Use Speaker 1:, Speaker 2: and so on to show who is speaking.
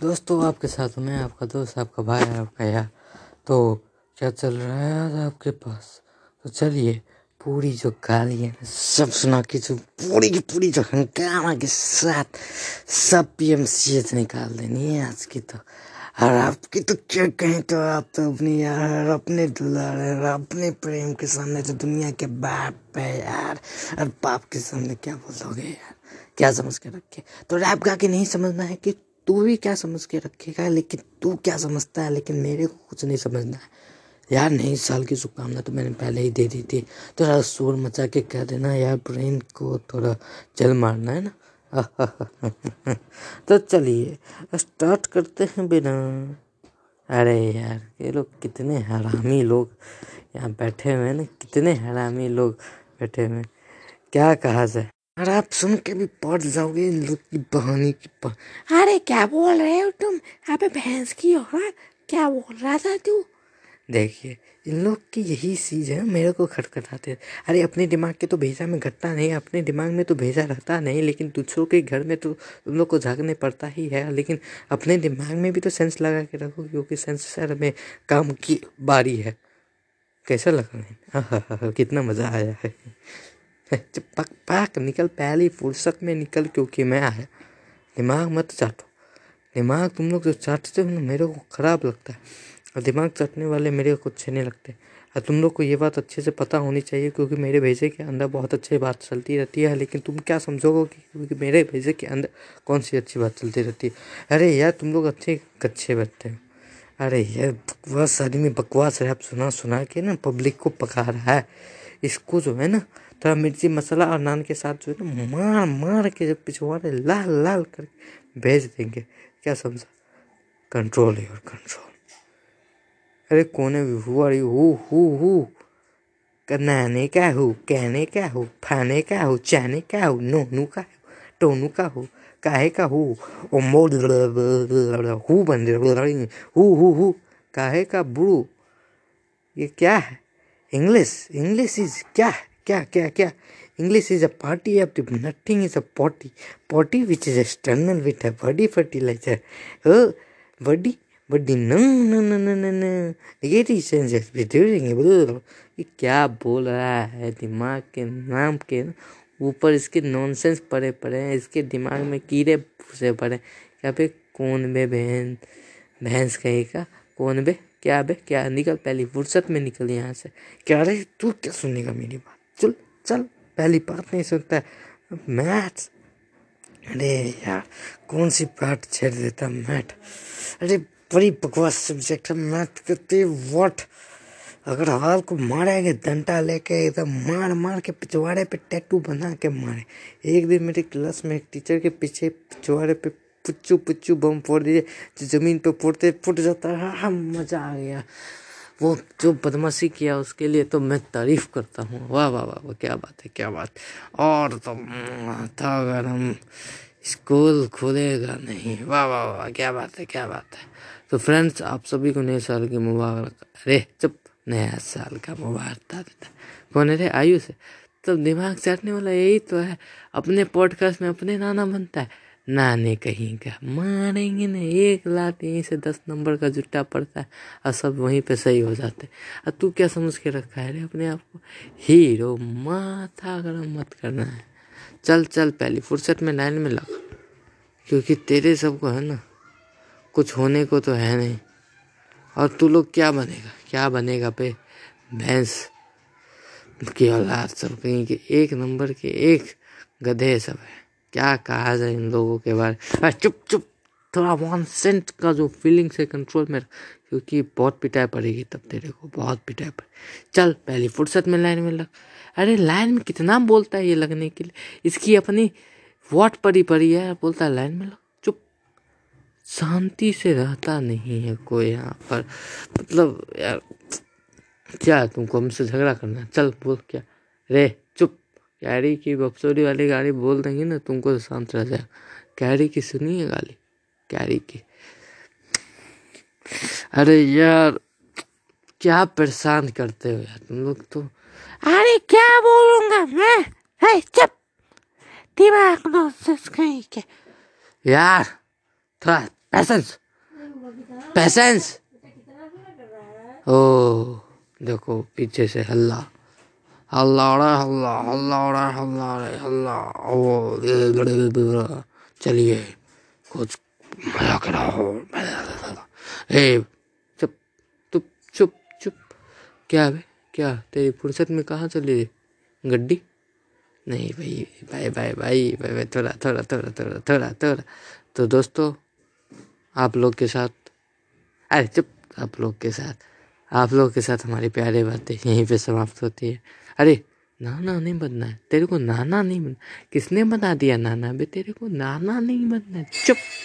Speaker 1: दोस्तों, आपके साथ मैं, आपका दोस्त, आपका भाई, आपका यार। तो क्या चल रहा है आज आपके पास? तो चलिए, पूरी जो गाली है, सब सुना के जो पूरी की पूरी जो हंगामा के साथ सब पी एम सी एच निकाल देनी है आज की तो। और आपकी तो क्या कहें तो आप तो अपनी यार, अपने दुलार है अपने प्रेम के सामने तो दुनिया के बाप है यार। और बाप के सामने क्या बोलोगे यार? क्या समझ के रखे? तो रैप गा के नहीं समझना है कि तू भी क्या समझ के रखेगा, लेकिन तू क्या समझता है? लेकिन मेरे को कुछ नहीं समझना है। यार नई साल की शुभकामना तो मैंने पहले ही दे दी थी। थोड़ा शोर मचा के कह देना यार, ब्रेन को थोड़ा जल मारना है ना? तो चलिए, स्टार्ट करते हैं बिना। अरे यार, ये लोग कितने हरामी लोग यहाँ बैठे हुए हैं ना? कितने हरामी लोग बैठे हुए क्या कहा जाए? और आप सुन के भी पड़ जाओगे इन लोग की बहानी की. अरे, क्या बोल रहे हो तुम? अबे भैंस की औरत क्या बोल रहा था तू? देखिए, इन लोग की यही चीज़ है, मेरे को खटखटाते। अरे, अपने दिमाग के तो भेजा में घटता नहीं, अपने दिमाग में तो भेजा रहता नहीं, लेकिन दूसरों के घर में तो तुम लोग को झाँकने पड़ता ही है। लेकिन अपने दिमाग में भी तो सेंस लगा के रखो, क्योंकि सेंसर में काम की बारी है। कैसा लगा? हाँ कितना मज़ा आया है। पक पक निकल पहली फुर्सत में निकल क्योंकि मैं आया। दिमाग मत चाटो। दिमाग तुम लोग जो चाटते हो ना, मेरे को ख़राब लगता है। और दिमाग चाटने वाले मेरे को अच्छे नहीं लगते। और तुम लोग को ये बात अच्छे से पता होनी चाहिए क्योंकि मेरे भेजे के अंदर बहुत अच्छी बात चलती रहती है, लेकिन तुम क्या समझोगे कि क्योंकि मेरे भेजे के अंदर कौन सी अच्छी बात चलती रहती है? अरे यार, तुम लोग अच्छे कच्चे बैठते हो। अरे यार, बकवास आदमी, बकवास रैप सुना सुना के ना पब्लिक को पका रहा है। इसको जो है ना थोड़ा मिर्ची मसाला और नान के साथ जो है ना मार मार के जब पिछवाड़े लाल लाल कर भेज देंगे। क्या समझा? कंट्रोल योर कंट्रोल अरे कोने भी हुआ रही हु हु हु। का हो? कहने का हो? फाने का हो? चाने का हो? नोनू का हो? टोनू का हो? काहे का हो? ओ मोड हु बन हु। हु हु काहे का बुरू? ये क्या है? इंग्लिश इंग्लिश इज़ क्या है? क्या क्या क्या? English is a party of the nothing is a potty potty which is external with a body fertiliser oh body body no no no no no no negative senses ये क्या बोल रहा है? दिमाग के, नाम के ऊपर इसके नॉनसेंस पड़े पड़े हैं। इसके दिमाग में कीड़े फूसे पड़े क्या पे कौन बे बहन भैंस कहीं का? कौन बे? क्या बे? क्या निकल, पहली फुर्सत में निकल यहाँ से। क्या रे, तू क्या सुनेगा मेरी बात? चल चल, पहली बात नहीं सुनता है। मैथ अरे यार कौन सी बात छेड़ देता मैथ अरे बड़ी बकवास सब्जेक्ट है मैथ करते वॉट अगर हाल को मारेंगे, डंडा लेके एकदम मार मार के पिछवाड़े पे टैटू बना के मारे। एक दिन मेरी क्लास में एक टीचर के पीछे पिछवाड़े पे पुच्चू पुच्चू बम फोड़ दिए, जो ज़मीन पे फोड़ते, फुट जाता है हाँ मज़ा आ गया। वो जो बदमाशी किया उसके लिए तो मैं तारीफ़ करता हूँ। वाह वाह वाह वाह, क्या बात है, क्या बात। और तो था अगर हम स्कूल खुलेगा नहीं। वाह वाह वाह, क्या बात है, क्या बात है। तो फ्रेंड्स, आप सभी को नए साल की मुबारक। अरे, चुप, नया साल का मुबारक देता कौन है रे? आयुष तो दिमाग चाटने वाला यही तो है। अपने पॉडकास्ट में अपने नाना बनता है। नाने कहीं का। मारेंगे ना, एक लात यहीं से दस नंबर का जुट्टा पड़ता है और सब वहीं पे सही हो जाते हैं। और तू क्या समझ के रखा है रे अपने आप को? हीरो माथा गरम मत करना है। चल चल पहली फुर्सत में लाइन में लग। क्योंकि तेरे सबको है ना, कुछ होने को तो है नहीं। और तू लोग क्या बनेगा? क्या बनेगा पे? भैंस की औलाद सब कहीं के एक नंबर के एक गधे सब है। क्या कहा जाए इन लोगों के बारे में? चुप चुप। थोड़ा वन सेंट का जो फीलिंग से कंट्रोल में क्योंकि बहुत पिटाई पड़ेगी तब तेरे को, बहुत पिटाई पड़े चल, पहली फुर्सत में लाइन में लग। अरे लाइन में कितना बोलता है ये लगने के लिए? इसकी अपनी वॉट पड़ी पड़ी है, बोलता है लाइन में लग। चुप। शांति से रहता नहीं है कोई यहाँ पर। मतलब यार, क्या तुमको हमसे झगड़ा करना है? चल, बोल क्या? रे। कैरी की बपसोरी वाली गाड़ी बोल देंगे ना तुमको तो शांत रह जाए। कैरी की सुनी है गाली? कैरी की। अरे यार क्या परेशान करते हो यार तुम लोग तो।
Speaker 2: अरे क्या बोलूँगा मैं? है चुप। दिमाग कहीं के
Speaker 1: यार थोड़ा पैसेंस पैसेंस ओ देखो पीछे से हल्ला। हल्ला हो रहा है हल्ला हो रहा है चलिए, कुछ मज़ा करो ए, चुप चुप चुप चुप। क्या बे क्या तेरी फुर्सत में कहाँ चली रे गड्डी? नहीं भाई भाई भाई भाई भाई भाई, थोड़ा थोड़ा थोड़ा थोड़ा थोड़ा थोड़ा। तो दोस्तों, आप लोग के साथ, अरे चुप, आप लोग के साथ। आप लोगों के साथ हमारी प्यारी बातें यहीं पे समाप्त होती है। अरे, नाना नहीं बनना है। तेरे को नाना नहीं बनना किसने बना दिया नाना? अभी तेरे को नाना नहीं बनना है। चुप।